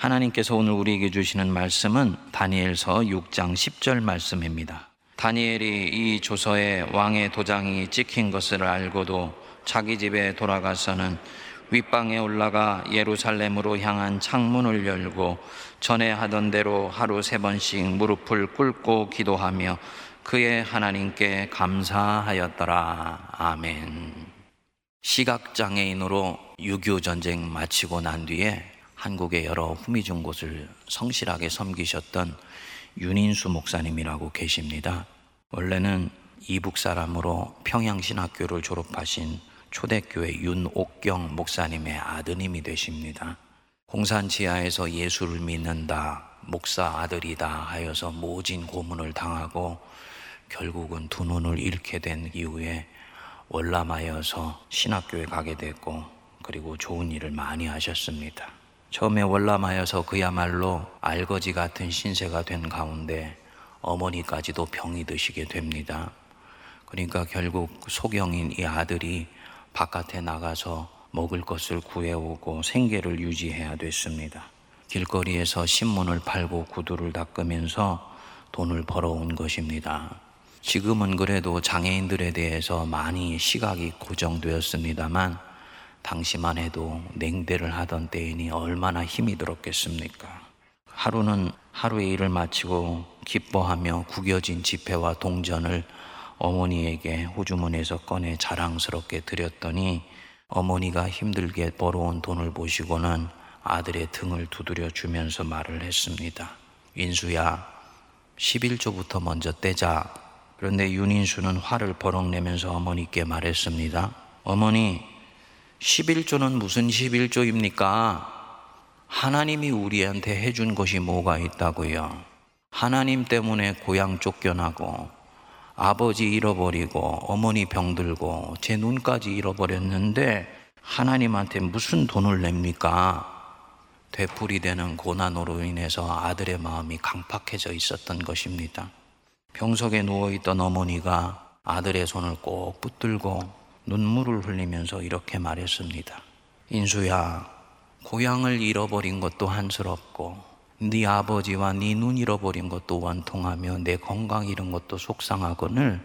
하나님께서 오늘 우리에게 주시는 말씀은 다니엘서 6장 10절 말씀입니다. 다니엘이 이 조서에 왕의 도장이 찍힌 것을 알고도 자기 집에 돌아가서는 윗방에 올라가 예루살렘으로 향한 창문을 열고 전에 하던 대로 하루 세 번씩 무릎을 꿇고 기도하며 그의 하나님께 감사하였더라. 아멘. 시각장애인으로 6.25 전쟁 마치고 난 뒤에 한국의 여러 후미중 곳을 성실하게 섬기셨던 윤인수 목사님이라고 계십니다. 원래는 이북 사람으로 평양신학교를 졸업하신 초대교회 윤옥경 목사님의 아드님이 되십니다. 공산 지하에서 예수를 믿는다, 목사 아들이다 하여서 모진 고문을 당하고 결국은 두 눈을 잃게 된 이후에 월남하여서 신학교에 가게 됐고 그리고 좋은 일을 많이 하셨습니다. 처음에 월남하여서 그야말로 알거지 같은 신세가 된 가운데 어머니까지도 병이 드시게 됩니다. 그러니까 결국 소경인 이 아들이 바깥에 나가서 먹을 것을 구해오고 생계를 유지해야 됐습니다. 길거리에서 신문을 팔고 구두를 닦으면서 돈을 벌어온 것입니다. 지금은 그래도 장애인들에 대해서 많이 시각이 고정되었습니다만 당시만 해도 냉대를 하던 때이니 얼마나 힘이 들었겠습니까? 하루는 하루의 일을 마치고 기뻐하며 구겨진 지폐와 동전을 어머니에게 호주머니에서 꺼내 자랑스럽게 드렸더니 어머니가 힘들게 벌어온 돈을 보시고는 아들의 등을 두드려 주면서 말을 했습니다. 인수야, 11조부터 먼저 떼자. 그런데 윤인수는 화를 버럭 내면서 어머니께 말했습니다. 어머니, 11조는 무슨 11조입니까? 하나님이 우리한테 해준 것이 뭐가 있다고요? 하나님 때문에 고향 쫓겨나고 아버지 잃어버리고 어머니 병들고 제 눈까지 잃어버렸는데 하나님한테 무슨 돈을 냅니까? 되풀이 되는 고난으로 인해서 아들의 마음이 강팍해져 있었던 것입니다. 병석에 누워있던 어머니가 아들의 손을 꼭 붙들고 눈물을 흘리면서 이렇게 말했습니다. 인수야, 고향을 잃어버린 것도 한스럽고 네 아버지와 네 눈 잃어버린 것도 원통하며 내 건강 잃은 것도 속상하거늘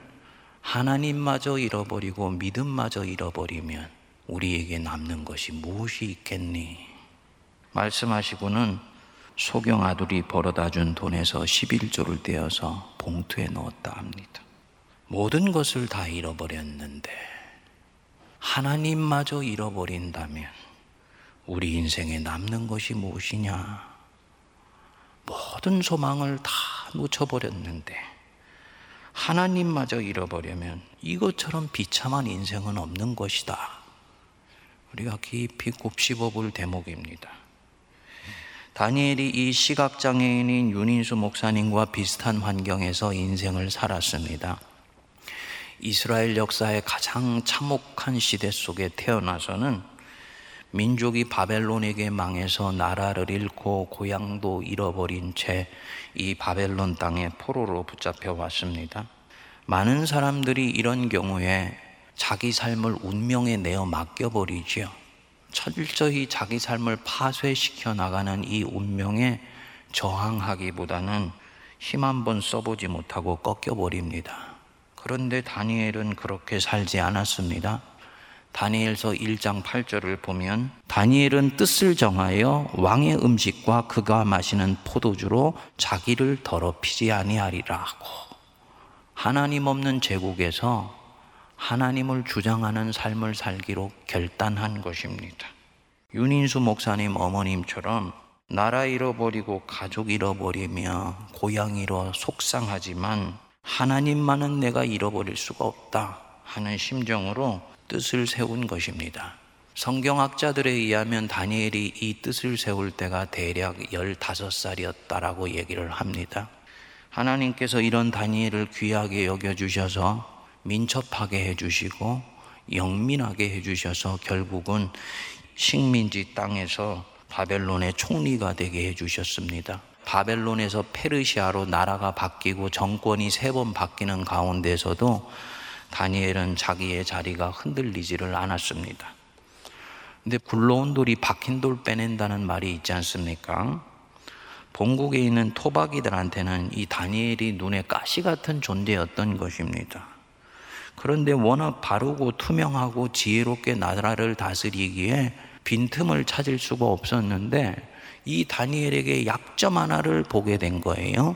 하나님마저 잃어버리고 믿음마저 잃어버리면 우리에게 남는 것이 무엇이 있겠니? 말씀하시고는 소경 아들이 벌어다 준 돈에서 11조를 떼어서 봉투에 넣었다 합니다. 모든 것을 다 잃어버렸는데 하나님마저 잃어버린다면 우리 인생에 남는 것이 무엇이냐? 모든 소망을 다 놓쳐버렸는데 하나님마저 잃어버리면 이것처럼 비참한 인생은 없는 것이다. 우리가 깊이 곱씹어 볼 대목입니다. 다니엘이 이 시각장애인인 윤인수 목사님과 비슷한 환경에서 인생을 살았습니다. 이스라엘 역사의 가장 참혹한 시대 속에 태어나서는 민족이 바벨론에게 망해서 나라를 잃고 고향도 잃어버린 채 이 바벨론 땅에 포로로 붙잡혀 왔습니다. 많은 사람들이 이런 경우에 자기 삶을 운명에 내어 맡겨버리지요. 철저히 자기 삶을 파쇄시켜 나가는 이 운명에 저항하기보다는 힘 한 번 써보지 못하고 꺾여버립니다. 그런데 다니엘은 그렇게 살지 않았습니다. 다니엘서 1장 8절을 보면 다니엘은 뜻을 정하여 왕의 음식과 그가 마시는 포도주로 자기를 더럽히지 아니하리라 고 하나님 없는 제국에서 하나님을 주장하는 삶을 살기로 결단한 것입니다. 윤인수 목사님 어머님처럼 나라 잃어버리고 가족 잃어버리며 고향 잃어 속상하지만 하나님만은 내가 잃어버릴 수가 없다 하는 심정으로 뜻을 세운 것입니다. 성경학자들에 의하면 다니엘이 이 뜻을 세울 때가 대략 15살이었다라고 얘기를 합니다. 하나님께서 이런 다니엘을 귀하게 여겨주셔서 민첩하게 해주시고 영민하게 해주셔서 결국은 식민지 땅에서 바벨론의 총리가 되게 해주셨습니다. 바벨론에서 페르시아로 나라가 바뀌고 정권이 세 번 바뀌는 가운데서도 다니엘은 자기의 자리가 흔들리지를 않았습니다. 근데 굴러온 돌이 박힌 돌 빼낸다는 말이 있지 않습니까? 본국에 있는 토박이들한테는 이 다니엘이 눈에 가시 같은 존재였던 것입니다. 그런데 워낙 바르고 투명하고 지혜롭게 나라를 다스리기에 빈틈을 찾을 수가 없었는데 이 다니엘에게 약점 하나를 보게 된 거예요.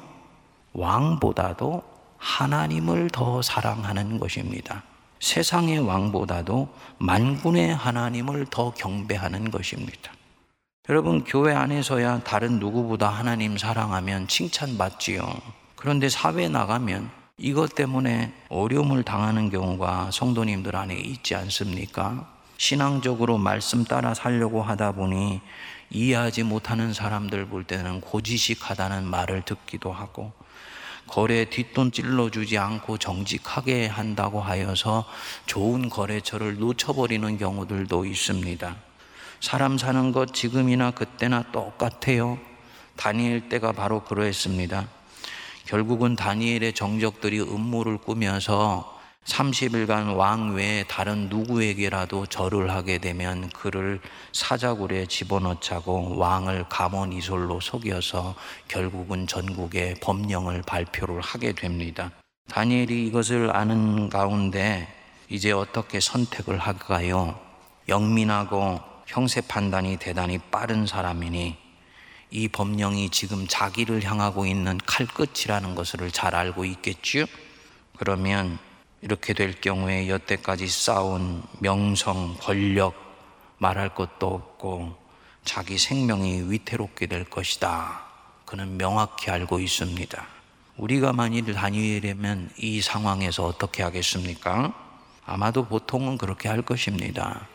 왕보다도 하나님을 더 사랑하는 것입니다. 세상의 왕보다도 만군의 하나님을 더 경배하는 것입니다. 여러분, 교회 안에서야 다른 누구보다 하나님 사랑하면 칭찬받지요. 그런데 사회 나가면 이것 때문에 어려움을 당하는 경우가 성도님들 안에 있지 않습니까? 신앙적으로 말씀 따라 살려고 하다 보니 이해하지 못하는 사람들 볼 때는 고지식하다는 말을 듣기도 하고 거래 뒷돈 찔러주지 않고 정직하게 한다고 하여서 좋은 거래처를 놓쳐버리는 경우들도 있습니다. 사람 사는 것 지금이나 그때나 똑같아요. 다니엘 때가 바로 그러했습니다. 결국은 다니엘의 정적들이 음모를 꾸며서 30일간 왕 외에 다른 누구에게라도 절을 하게 되면 그를 사자굴에 집어넣자고 왕을 감원 이솔로 속여서 결국은 전국에 법령을 발표를 하게 됩니다. 다니엘이 이것을 아는 가운데 이제 어떻게 선택을 할까요? 영민하고 형세 판단이 대단히 빠른 사람이니 이 법령이 지금 자기를 향하고 있는 칼끝이라는 것을 잘 알고 있겠죠? 그러면 이렇게 될 경우에 여태까지 쌓은 명성, 권력 말할 것도 없고 자기 생명이 위태롭게 될 것이다. 그는 명확히 알고 있습니다. 우리가 만일 다니엘이면 이 상황에서 어떻게 하겠습니까? 아마도 보통은 그렇게 할 것입니다.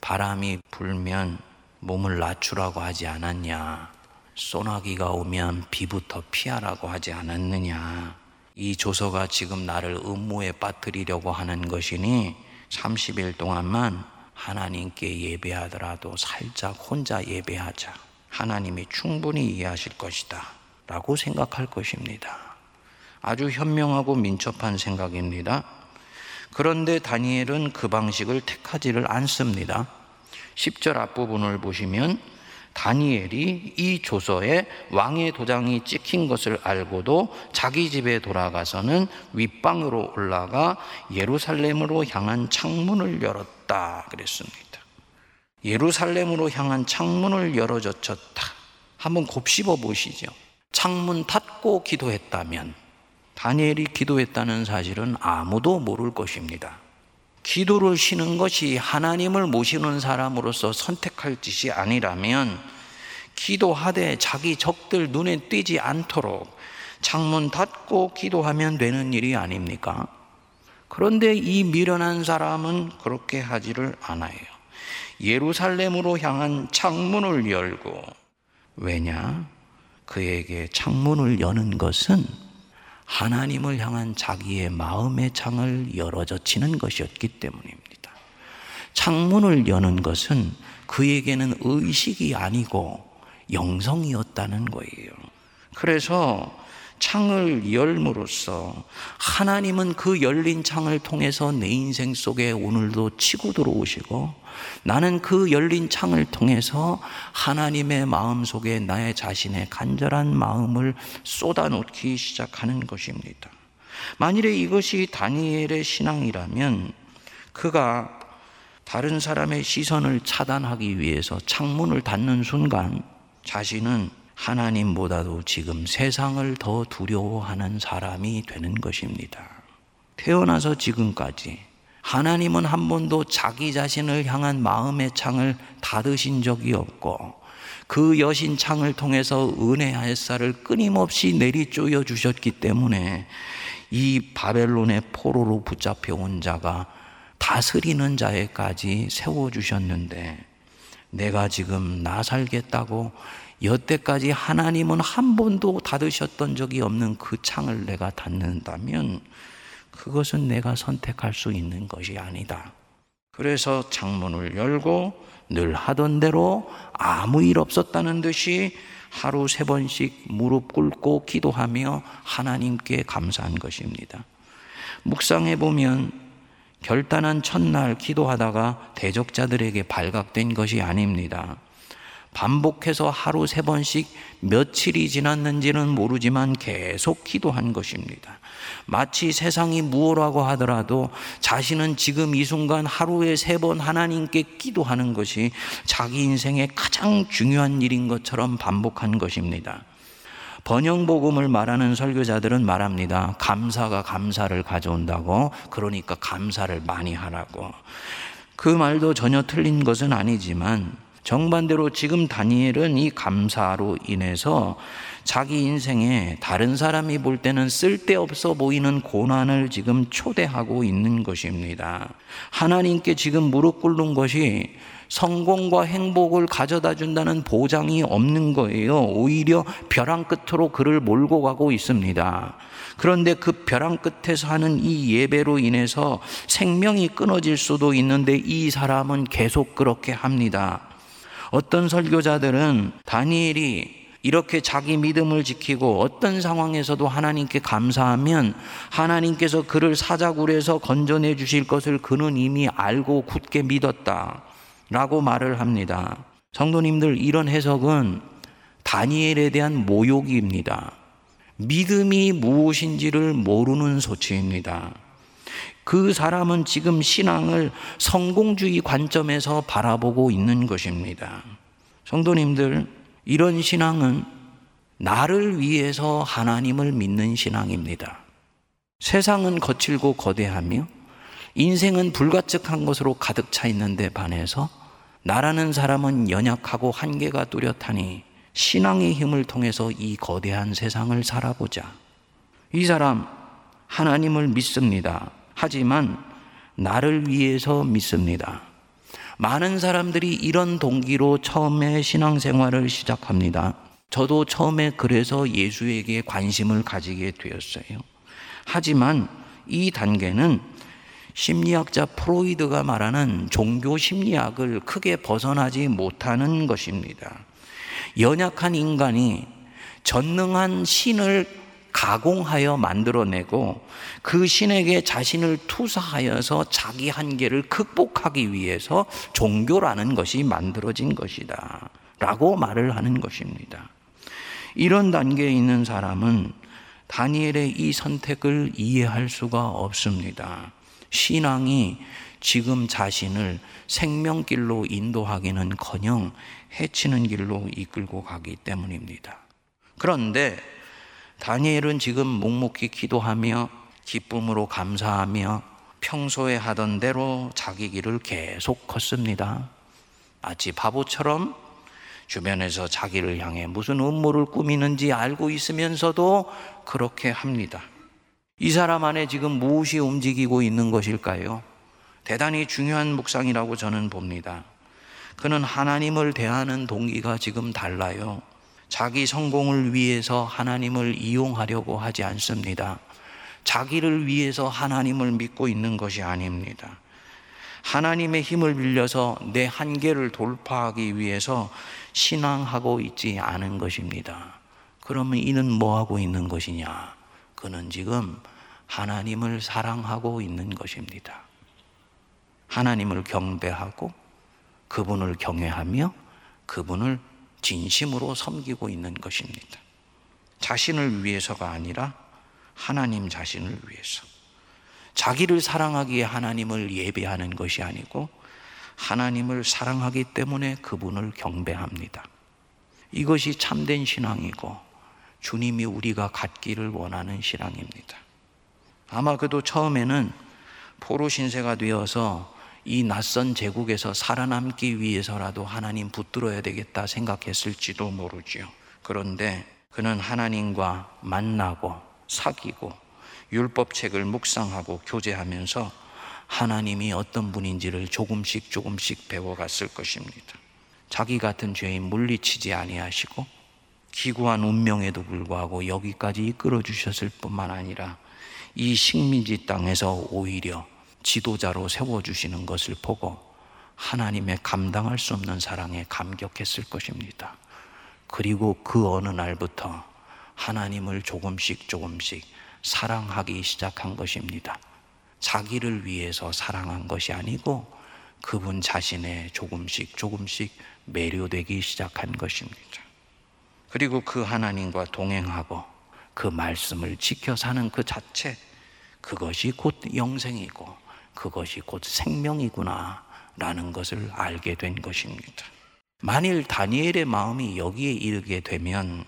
바람이 불면 몸을 낮추라고 하지 않았냐. 소나기가 오면 비부터 피하라고 하지 않았느냐. 이 조서가 지금 나를 음모에 빠뜨리려고 하는 것이니 30일 동안만 하나님께 예배하더라도 살짝 혼자 예배하자. 하나님이 충분히 이해하실 것이다. 라고 생각할 것입니다. 아주 현명하고 민첩한 생각입니다. 그런데 다니엘은 그 방식을 택하지를 않습니다. 10절 앞부분을 보시면 다니엘이 이 조서에 왕의 도장이 찍힌 것을 알고도 자기 집에 돌아가서는 윗방으로 올라가 예루살렘으로 향한 창문을 열었다 그랬습니다. 예루살렘으로 향한 창문을 열어 젖혔다. 한번 곱씹어 보시죠. 창문 닫고 기도했다면 다니엘이 기도했다는 사실은 아무도 모를 것입니다. 기도를 쉬는 것이 하나님을 모시는 사람으로서 선택할 짓이 아니라면 기도하되 자기 적들 눈에 띄지 않도록 창문 닫고 기도하면 되는 일이 아닙니까? 그런데 이 미련한 사람은 그렇게 하지를 않아요. 예루살렘으로 향한 창문을 열고 왜냐? 그에게 창문을 여는 것은 하나님을 향한 자기의 마음의 창을 열어젖히는 것이었기 때문입니다. 창문을 여는 것은 그에게는 의식이 아니고 영성이었다는 거예요. 그래서 창을 열므로써 하나님은 그 열린 창을 통해서 내 인생 속에 오늘도 치고 들어오시고 나는 그 열린 창을 통해서 하나님의 마음 속에 나의 자신의 간절한 마음을 쏟아놓기 시작하는 것입니다. 만일에 이것이 다니엘의 신앙이라면 그가 다른 사람의 시선을 차단하기 위해서 창문을 닫는 순간 자신은 하나님보다도 지금 세상을 더 두려워하는 사람이 되는 것입니다. 태어나서 지금까지 하나님은 한 번도 자기 자신을 향한 마음의 창을 닫으신 적이 없고 그 여신 창을 통해서 은혜 햇살을 끊임없이 내리쪼여 주셨기 때문에 이 바벨론의 포로로 붙잡혀 온 자가 다스리는 자에까지 세워 주셨는데 내가 지금 나 살겠다고 여태까지 하나님은 한 번도 닫으셨던 적이 없는 그 창을 내가 닫는다면 그것은 내가 선택할 수 있는 것이 아니다. 그래서 창문을 열고 늘 하던 대로 아무 일 없었다는 듯이 하루 세 번씩 무릎 꿇고 기도하며 하나님께 감사한 것입니다. 묵상해 보면 결단한 첫날 기도하다가 대적자들에게 발각된 것이 아닙니다. 반복해서 하루 세 번씩 며칠이 지났는지는 모르지만 계속 기도한 것입니다. 마치 세상이 무엇라고 하더라도 자신은 지금 이 순간 하루에 세 번 하나님께 기도하는 것이 자기 인생의 가장 중요한 일인 것처럼 반복한 것입니다. 번영복음을 말하는 설교자들은 말합니다. 감사가 감사를 가져온다고. 그러니까 감사를 많이 하라고. 그 말도 전혀 틀린 것은 아니지만 정반대로 지금 다니엘은 이 감사로 인해서 자기 인생에 다른 사람이 볼 때는 쓸데없어 보이는 고난을 지금 초대하고 있는 것입니다. 하나님께 지금 무릎 꿇는 것이 성공과 행복을 가져다 준다는 보장이 없는 거예요. 오히려 벼랑 끝으로 그를 몰고 가고 있습니다. 그런데 그 벼랑 끝에서 하는 이 예배로 인해서 생명이 끊어질 수도 있는데 이 사람은 계속 그렇게 합니다. 어떤 설교자들은 다니엘이 이렇게 자기 믿음을 지키고 어떤 상황에서도 하나님께 감사하면 하나님께서 그를 사자굴에서 건져내 주실 것을 그는 이미 알고 굳게 믿었다. 라고 말을 합니다. 성도님들, 이런 해석은 다니엘에 대한 모욕입니다. 믿음이 무엇인지를 모르는 소치입니다. 그 사람은 지금 신앙을 성공주의 관점에서 바라보고 있는 것입니다. 성도님들, 이런 신앙은 나를 위해서 하나님을 믿는 신앙입니다. 세상은 거칠고 거대하며 인생은 불가측한 것으로 가득 차 있는데 반해서 나라는 사람은 연약하고 한계가 뚜렷하니 신앙의 힘을 통해서 이 거대한 세상을 살아보자. 이 사람 하나님을 믿습니다. 하지만 나를 위해서 믿습니다. 많은 사람들이 이런 동기로 처음에 신앙생활을 시작합니다. 저도 처음에 그래서 예수에게 관심을 가지게 되었어요. 하지만 이 단계는 심리학자 프로이드가 말하는 종교 심리학을 크게 벗어나지 못하는 것입니다. 연약한 인간이 전능한 신을 가공하여 만들어내고 그 신에게 자신을 투사하여서 자기 한계를 극복하기 위해서 종교라는 것이 만들어진 것이다. 라고 말을 하는 것입니다. 이런 단계에 있는 사람은 다니엘의 이 선택을 이해할 수가 없습니다. 신앙이 지금 자신을 생명길로 인도하기는 커녕 해치는 길로 이끌고 가기 때문입니다. 그런데 다니엘은 지금 묵묵히 기도하며 기쁨으로 감사하며 평소에 하던 대로 자기 길을 계속 걷습니다. 마치 바보처럼 주변에서 자기를 향해 무슨 음모를 꾸미는지 알고 있으면서도 그렇게 합니다. 이 사람 안에 지금 무엇이 움직이고 있는 것일까요? 대단히 중요한 묵상이라고 저는 봅니다. 그는 하나님을 대하는 동기가 지금 달라요. 자기 성공을 위해서 하나님을 이용하려고 하지 않습니다. 자기를 위해서 하나님을 믿고 있는 것이 아닙니다. 하나님의 힘을 빌려서 내 한계를 돌파하기 위해서 신앙하고 있지 않은 것입니다. 그러면 이는 뭐 하고 있는 것이냐? 그는 지금 하나님을 사랑하고 있는 것입니다. 하나님을 경배하고 그분을 경외하며 그분을 진심으로 섬기고 있는 것입니다. 자신을 위해서가 아니라 하나님 자신을 위해서. 자기를 사랑하기에 하나님을 예배하는 것이 아니고 하나님을 사랑하기 때문에 그분을 경배합니다. 이것이 참된 신앙이고 주님이 우리가 갖기를 원하는 신앙입니다. 아마 그도 처음에는 포로 신세가 되어서 이 낯선 제국에서 살아남기 위해서라도 하나님 붙들어야 되겠다 생각했을지도 모르지요. 그런데 그는 하나님과 만나고 사귀고 율법책을 묵상하고 교제하면서 하나님이 어떤 분인지를 조금씩 조금씩 배워갔을 것입니다. 자기 같은 죄인 물리치지 아니하시고 기구한 운명에도 불구하고 여기까지 이끌어 주셨을 뿐만 아니라 이 식민지 땅에서 오히려 지도자로 세워주시는 것을 보고 하나님의 감당할 수 없는 사랑에 감격했을 것입니다. 그리고 그 어느 날부터 하나님을 조금씩 조금씩 사랑하기 시작한 것입니다. 자기를 위해서 사랑한 것이 아니고 그분 자신의 조금씩 조금씩 매료되기 시작한 것입니다. 그리고 그 하나님과 동행하고 그 말씀을 지켜 사는 그 자체, 그것이 곧 영생이고 그것이 곧 생명이구나 라는 것을 알게 된 것입니다. 만일 다니엘의 마음이 여기에 이르게 되면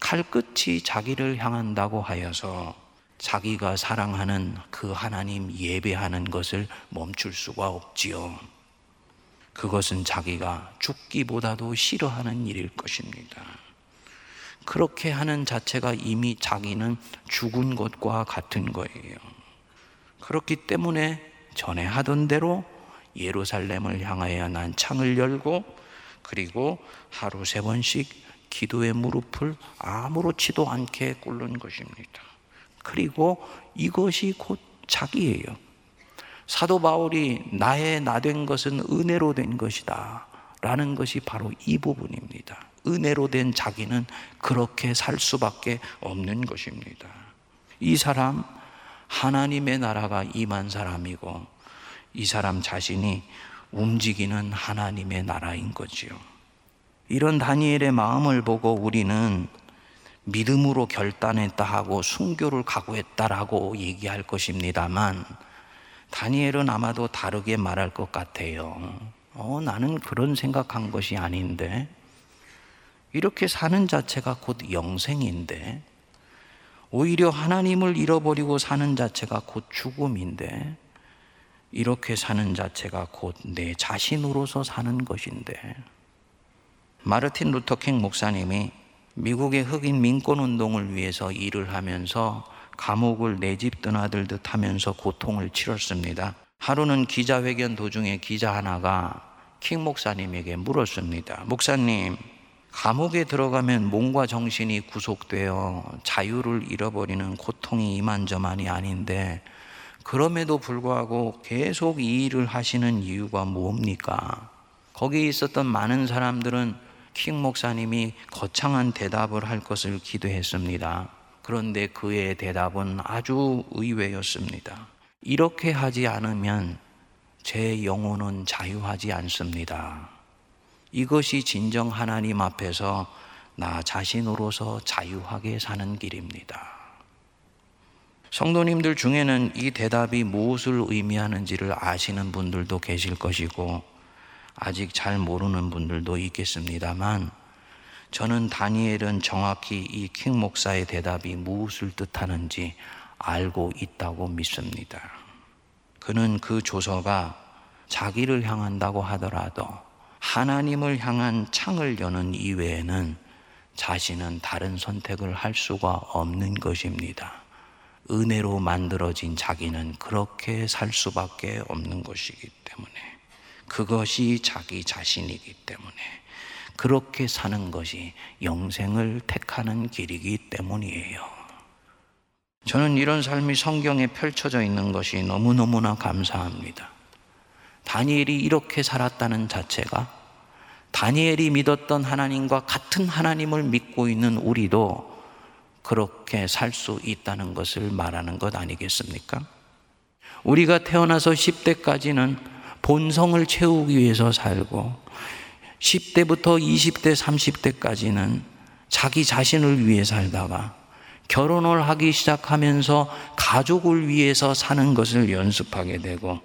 칼끝이 자기를 향한다고 하여서 자기가 사랑하는 그 하나님 예배하는 것을 멈출 수가 없지요. 그것은 자기가 죽기보다도 싫어하는 일일 것입니다. 그렇게 하는 자체가 이미 자기는 죽은 것과 같은 거예요. 그렇기 때문에 전에 하던 대로 예루살렘을 향하여 난 창을 열고 그리고 하루 세 번씩 기도의 무릎을 아무렇지도 않게 꿇는 것입니다. 그리고 이것이 곧 자기예요. 사도 바울이 나의 나 된 것은 은혜로 된 것이다. 라는 것이 바로 이 부분입니다. 은혜로 된 자기는 그렇게 살 수밖에 없는 것입니다. 이 사람, 하나님의 나라가 임한 사람이고, 이 사람 자신이 움직이는 하나님의 나라인 거지요. 이런 다니엘의 마음을 보고 우리는 믿음으로 결단했다 하고 순교를 각오했다라고 얘기할 것입니다만 다니엘은 아마도 다르게 말할 것 같아요. 어, 나는 그런 생각한 것이 아닌데 이렇게 사는 자체가 곧 영생인데 오히려 하나님을 잃어버리고 사는 자체가 곧 죽음인데 이렇게 사는 자체가 곧 내 자신으로서 사는 것인데 마르틴 루터킹 목사님이 미국의 흑인 민권 운동을 위해서 일을 하면서 감옥을 내 집 떠나들 듯 하면서 고통을 치렀습니다. 하루는 기자회견 도중에 기자 하나가 킹 목사님에게 물었습니다. 목사님, 감옥에 들어가면 몸과 정신이 구속되어 자유를 잃어버리는 고통이 이만저만이 아닌데 그럼에도 불구하고 계속 이 일을 하시는 이유가 뭡니까? 거기에 있었던 많은 사람들은 킹 목사님이 거창한 대답을 할 것을 기대했습니다. 그런데 그의 대답은 아주 의외였습니다. 이렇게 하지 않으면 제 영혼은 자유하지 않습니다. 이것이 진정 하나님 앞에서 나 자신으로서 자유하게 사는 길입니다. 성도님들 중에는 이 대답이 무엇을 의미하는지를 아시는 분들도 계실 것이고, 아직 잘 모르는 분들도 있겠습니다만, 저는 다니엘은 정확히 이 킹 목사의 대답이 무엇을 뜻하는지 알고 있다고 믿습니다. 그는 그 조서가 자기를 향한다고 하더라도 하나님을 향한 창을 여는 이외에는 자신은 다른 선택을 할 수가 없는 것입니다. 은혜로 만들어진 자기는 그렇게 살 수밖에 없는 것이기 때문에 그것이 자기 자신이기 때문에 그렇게 사는 것이 영생을 택하는 길이기 때문이에요. 저는 이런 삶이 성경에 펼쳐져 있는 것이 너무너무나 감사합니다. 다니엘이 이렇게 살았다는 자체가 다니엘이 믿었던 하나님과 같은 하나님을 믿고 있는 우리도 그렇게 살 수 있다는 것을 말하는 것 아니겠습니까? 우리가 태어나서 10대까지는 본성을 채우기 위해서 살고 10대부터 20대, 30대까지는 자기 자신을 위해 살다가 결혼을 하기 시작하면서 가족을 위해서 사는 것을 연습하게 되고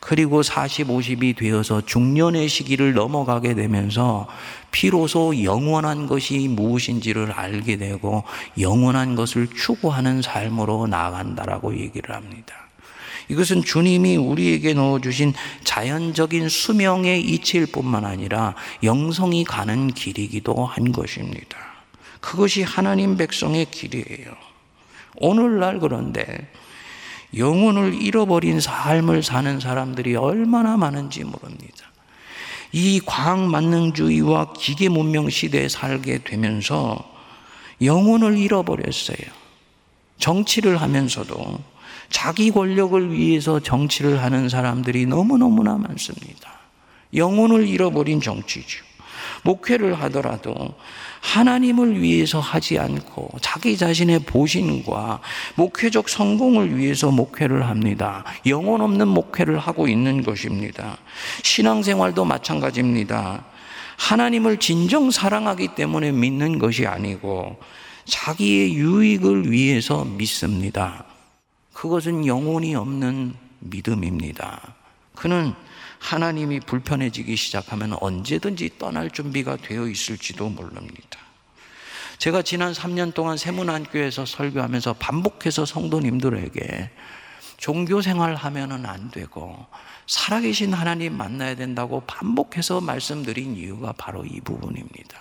그리고 40, 50이 되어서 중년의 시기를 넘어가게 되면서 비로소 영원한 것이 무엇인지를 알게 되고 영원한 것을 추구하는 삶으로 나아간다라고 얘기를 합니다. 이것은 주님이 우리에게 넣어주신 자연적인 수명의 이치일 뿐만 아니라 영성이 가는 길이기도 한 것입니다. 그것이 하나님 백성의 길이에요. 오늘날 그런데 영혼을 잃어버린 삶을 사는 사람들이 얼마나 많은지 모릅니다. 이 과학 만능주의와 기계 문명 시대에 살게 되면서 영혼을 잃어버렸어요. 정치를 하면서도 자기 권력을 위해서 정치를 하는 사람들이 너무너무나 많습니다. 영혼을 잃어버린 정치죠. 목회를 하더라도 하나님을 위해서 하지 않고 자기 자신의 보신과 목회적 성공을 위해서 목회를 합니다. 영혼 없는 목회를 하고 있는 것입니다. 신앙생활도 마찬가지입니다. 하나님을 진정 사랑하기 때문에 믿는 것이 아니고 자기의 유익을 위해서 믿습니다. 그것은 영혼이 없는 믿음입니다. 그는 하나님이 불편해지기 시작하면 언제든지 떠날 준비가 되어 있을지도 모릅니다. 제가 지난 3년 동안 세문안교에서 설교하면서 반복해서 성도님들에게 종교 생활 하면은 안 되고 살아계신 하나님 만나야 된다고 반복해서 말씀드린 이유가 바로 이 부분입니다.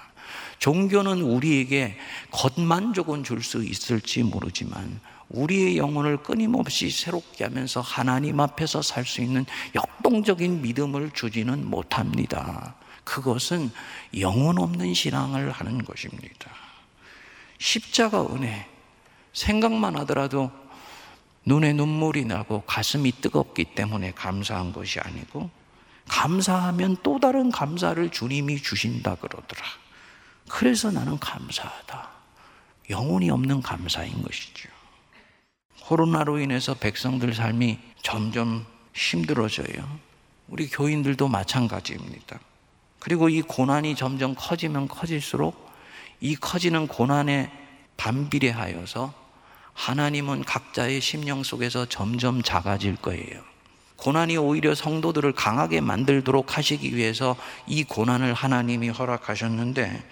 종교는 우리에게 겉만족은 줄수 있을지 모르지만 우리의 영혼을 끊임없이 새롭게 하면서 하나님 앞에서 살 수 있는 역동적인 믿음을 주지는 못합니다. 그것은 영혼 없는 신앙을 하는 것입니다. 십자가 은혜, 생각만 하더라도 눈에 눈물이 나고 가슴이 뜨겁기 때문에 감사한 것이 아니고, 감사하면 또 다른 감사를 주님이 주신다 그러더라. 그래서 나는 감사하다. 영혼이 없는 감사인 것이죠. 코로나로 인해서 백성들 삶이 점점 힘들어져요. 우리 교인들도 마찬가지입니다. 그리고 이 고난이 점점 커지면 커질수록 이 커지는 고난에 반비례하여서 하나님은 각자의 심령 속에서 점점 작아질 거예요. 고난이 오히려 성도들을 강하게 만들도록 하시기 위해서 이 고난을 하나님이 허락하셨는데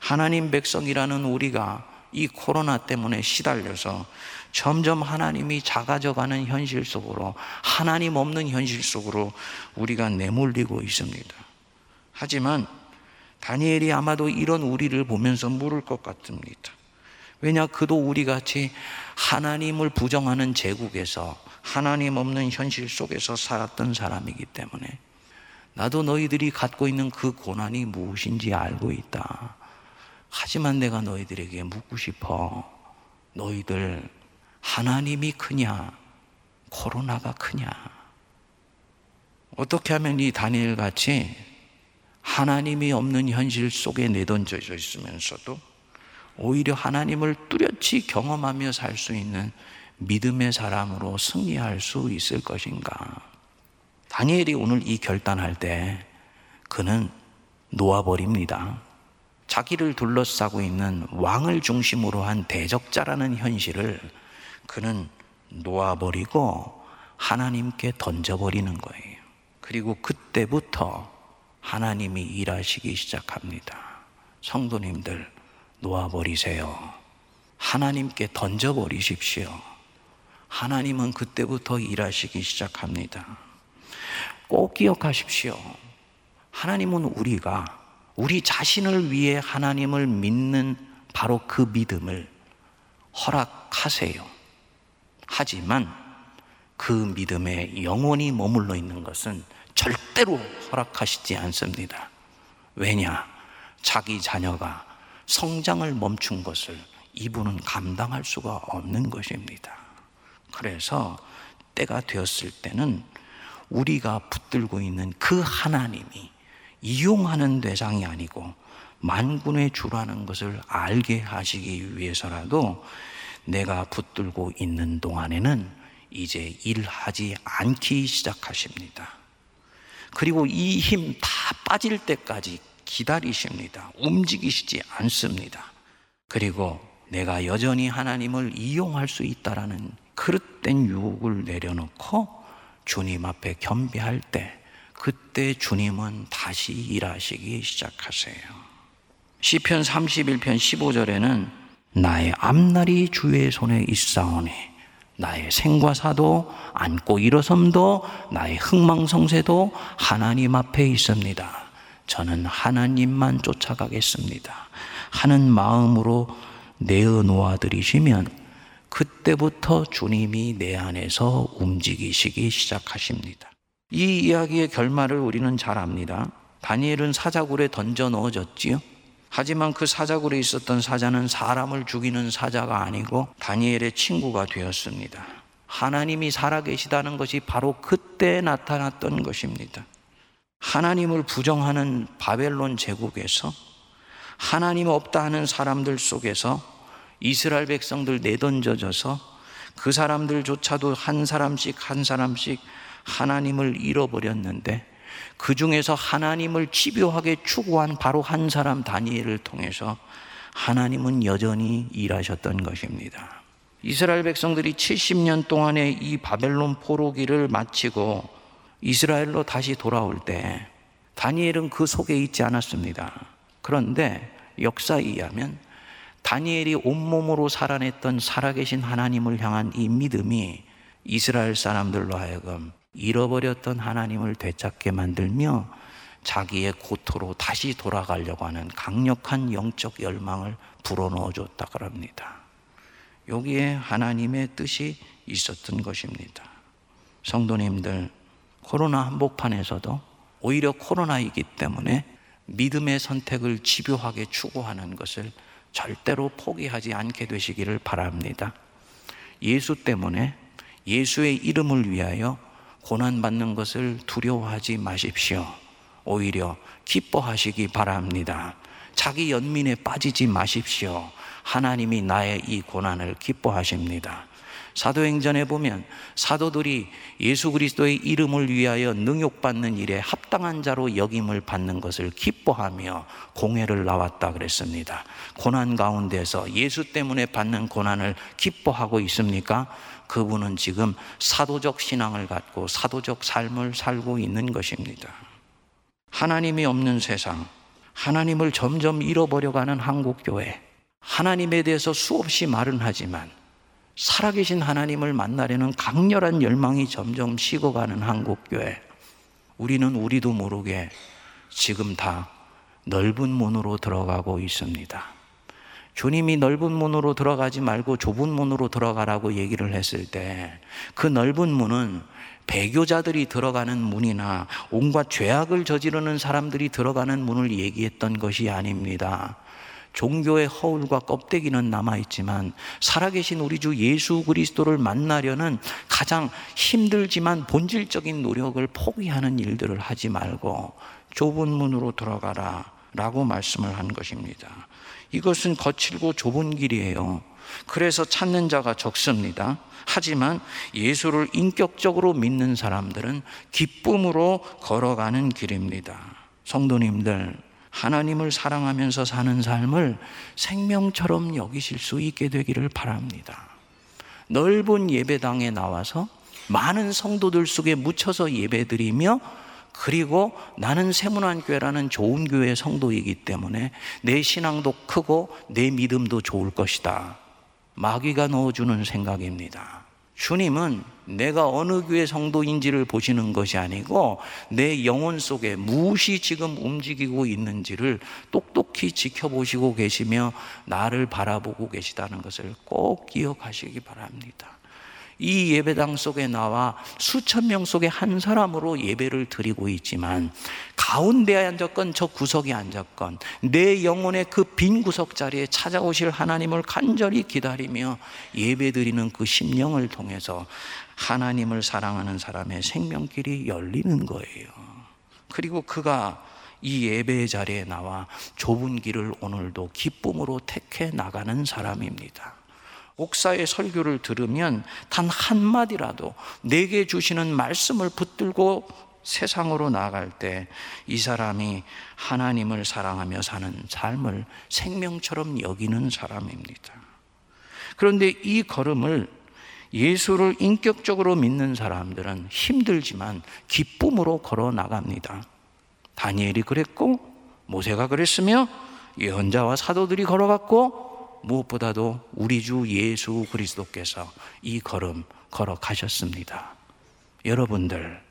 하나님 백성이라는 우리가 이 코로나 때문에 시달려서 점점 하나님이 작아져 가는 현실 속으로 하나님 없는 현실 속으로 우리가 내몰리고 있습니다. 하지만 다니엘이 아마도 이런 우리를 보면서 물을 것 같습니다. 왜냐 그도 우리 같이 하나님을 부정하는 제국에서 하나님 없는 현실 속에서 살았던 사람이기 때문에 나도 너희들이 갖고 있는 그 고난이 무엇인지 알고 있다. 하지만 내가 너희들에게 묻고 싶어. 너희들 하나님이 크냐? 코로나가 크냐? 어떻게 하면 이 다니엘 같이 하나님이 없는 현실 속에 내던져져 있으면서도 오히려 하나님을 뚜렷이 경험하며 살 수 있는 믿음의 사람으로 승리할 수 있을 것인가? 다니엘이 오늘 이 결단할 때 그는 놓아버립니다. 자기를 둘러싸고 있는 왕을 중심으로 한 대적자라는 현실을 그는 놓아버리고 하나님께 던져버리는 거예요. 그리고 그때부터 하나님이 일하시기 시작합니다. 성도님들, 놓아버리세요. 하나님께 던져버리십시오. 하나님은 그때부터 일하시기 시작합니다. 꼭 기억하십시오. 하나님은 우리가 우리 자신을 위해 하나님을 믿는 바로 그 믿음을 허락하세요. 하지만 그 믿음에 영원히 머물러 있는 것은 절대로 허락하시지 않습니다. 왜냐? 자기 자녀가 성장을 멈춘 것을 이분은 감당할 수가 없는 것입니다. 그래서 때가 되었을 때는 우리가 붙들고 있는 그 하나님이 이용하는 대상이 아니고 만군의 주라는 것을 알게 하시기 위해서라도 내가 붙들고 있는 동안에는 이제 일하지 않기 시작하십니다. 그리고 이 힘 다 빠질 때까지 기다리십니다. 움직이시지 않습니다. 그리고 내가 여전히 하나님을 이용할 수 있다라는 그릇된 유혹을 내려놓고 주님 앞에 겸비할 때 그때 주님은 다시 일하시기 시작하세요. 시편 31편 15절에는 나의 앞날이 주의 손에 있사오니 나의 생과 사도 안고 일어섬도 나의 흥망성쇠도 하나님 앞에 있습니다. 저는 하나님만 쫓아가겠습니다. 하는 마음으로 내어 놓아 드리시면 그때부터 주님이 내 안에서 움직이시기 시작하십니다. 이 이야기의 결말을 우리는 잘 압니다. 다니엘은 사자굴에 던져 넣어졌지요. 하지만 그 사자굴에 있었던 사자는 사람을 죽이는 사자가 아니고 다니엘의 친구가 되었습니다. 하나님이 살아계시다는 것이 바로 그때 나타났던 것입니다. 하나님을 부정하는 바벨론 제국에서 하나님 없다 하는 사람들 속에서 이스라엘 백성들 내던져져서 그 사람들조차도 한 사람씩 한 사람씩 하나님을 잃어버렸는데 그 중에서 하나님을 집요하게 추구한 바로 한 사람 다니엘을 통해서 하나님은 여전히 일하셨던 것입니다. 이스라엘 백성들이 70년 동안의 이 바벨론 포로기를 마치고 이스라엘로 다시 돌아올 때 다니엘은 그 속에 있지 않았습니다. 그런데 역사에 의하면 다니엘이 온몸으로 살아냈던 살아계신 하나님을 향한 이 믿음이 이스라엘 사람들로 하여금 잃어버렸던 하나님을 되찾게 만들며 자기의 고토로 다시 돌아가려고 하는 강력한 영적 열망을 불어넣어 줬다 그럽니다. 여기에 하나님의 뜻이 있었던 것입니다. 성도님들, 코로나 한복판에서도 오히려 코로나이기 때문에 믿음의 선택을 집요하게 추구하는 것을 절대로 포기하지 않게 되시기를 바랍니다. 예수 때문에 예수의 이름을 위하여 고난받는 것을 두려워하지 마십시오. 오히려 기뻐하시기 바랍니다. 자기 연민에 빠지지 마십시오. 하나님이 나의 이 고난을 기뻐하십니다. 사도행전에 보면 사도들이 예수 그리스도의 이름을 위하여 능욕받는 일에 합당한 자로 역임을 받는 것을 기뻐하며 공회를 나왔다 그랬습니다. 고난 가운데서 예수 때문에 받는 고난을 기뻐하고 있습니까? 그분은 지금 사도적 신앙을 갖고 사도적 삶을 살고 있는 것입니다. 하나님이 없는 세상, 하나님을 점점 잃어버려가는 한국교회, 하나님에 대해서 수없이 말은 하지만 살아계신 하나님을 만나려는 강렬한 열망이 점점 식어가는 한국교회. 우리는 우리도 모르게 지금 다 넓은 문으로 들어가고 있습니다. 주님이 넓은 문으로 들어가지 말고 좁은 문으로 들어가라고 얘기를 했을 때 그 넓은 문은 배교자들이 들어가는 문이나 온갖 죄악을 저지르는 사람들이 들어가는 문을 얘기했던 것이 아닙니다. 종교의 허울과 껍데기는 남아있지만 살아계신 우리 주 예수 그리스도를 만나려는 가장 힘들지만 본질적인 노력을 포기하는 일들을 하지 말고 좁은 문으로 들어가라 라고 말씀을 한 것입니다. 이것은 거칠고 좁은 길이에요. 그래서 찾는 자가 적습니다. 하지만 예수를 인격적으로 믿는 사람들은 기쁨으로 걸어가는 길입니다. 성도님들, 하나님을 사랑하면서 사는 삶을 생명처럼 여기실 수 있게 되기를 바랍니다. 넓은 예배당에 나와서 많은 성도들 속에 묻혀서 예배드리며 그리고 나는 세문안교회라는 좋은 교회 성도이기 때문에 내 신앙도 크고 내 믿음도 좋을 것이다. 마귀가 넣어주는 생각입니다. 주님은 내가 어느 교회 성도인지를 보시는 것이 아니고 내 영혼 속에 무엇이 지금 움직이고 있는지를 똑똑히 지켜보시고 계시며 나를 바라보고 계시다는 것을 꼭 기억하시기 바랍니다. 이 예배당 속에 나와 수천 명 속에 한 사람으로 예배를 드리고 있지만 가운데에 앉았건 저 구석에 앉았건 내 영혼의 그 빈 구석 자리에 찾아오실 하나님을 간절히 기다리며 예배 드리는 그 심령을 통해서 하나님을 사랑하는 사람의 생명길이 열리는 거예요. 그리고 그가 이 예배 자리에 나와 좁은 길을 오늘도 기쁨으로 택해 나가는 사람입니다. 옥사의 설교를 들으면 단 한마디라도 내게 주시는 말씀을 붙들고 세상으로 나갈 때 이 사람이 하나님을 사랑하며 사는 삶을 생명처럼 여기는 사람입니다. 그런데 이 걸음을 예수를 인격적으로 믿는 사람들은 힘들지만 기쁨으로 걸어 나갑니다. 다니엘이 그랬고 모세가 그랬으며 예언자와 사도들이 걸어갔고 무엇보다도 우리 주 예수 그리스도께서 이 걸음 걸어가셨습니다. 여러분들,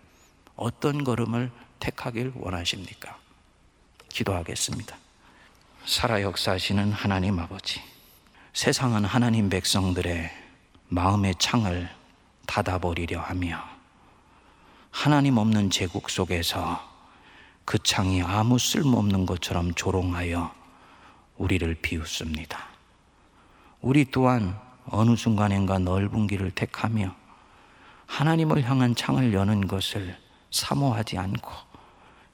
어떤 걸음을 택하길 원하십니까? 기도하겠습니다. 살아 역사하시는 하나님 아버지, 세상은 하나님 백성들의 마음의 창을 닫아버리려 하며 하나님 없는 제국 속에서 그 창이 아무 쓸모없는 것처럼 조롱하여 우리를 비웃습니다. 우리 또한 어느 순간인가 넓은 길을 택하며 하나님을 향한 창을 여는 것을 사모하지 않고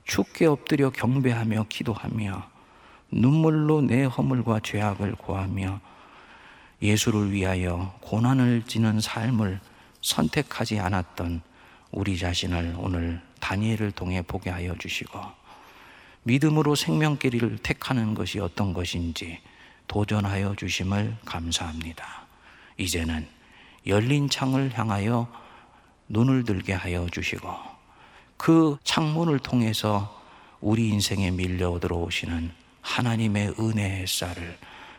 죽게 엎드려 경배하며 기도하며 눈물로 내 허물과 죄악을 고하며 예수를 위하여 고난을 지는 삶을 선택하지 않았던 우리 자신을 오늘 다니엘을 통해 보게 하여 주시고 믿음으로 생명길을 택하는 것이 어떤 것인지 도전하여 주심을 감사합니다. 이제는 열린 창을 향하여 눈을 들게 하여 주시고 그 창문을 통해서 우리 인생에 밀려 들어오시는 하나님의 은혜의 쌀을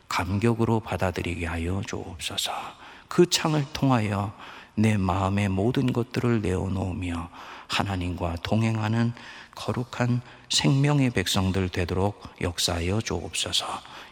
감격으로 받아들이게 하여 주옵소서. 그 창을 통하여 내 마음의 모든 것들을 내어놓으며 하나님과 동행하는 거룩한 생명의 백성들 되도록 역사하여 주옵소서.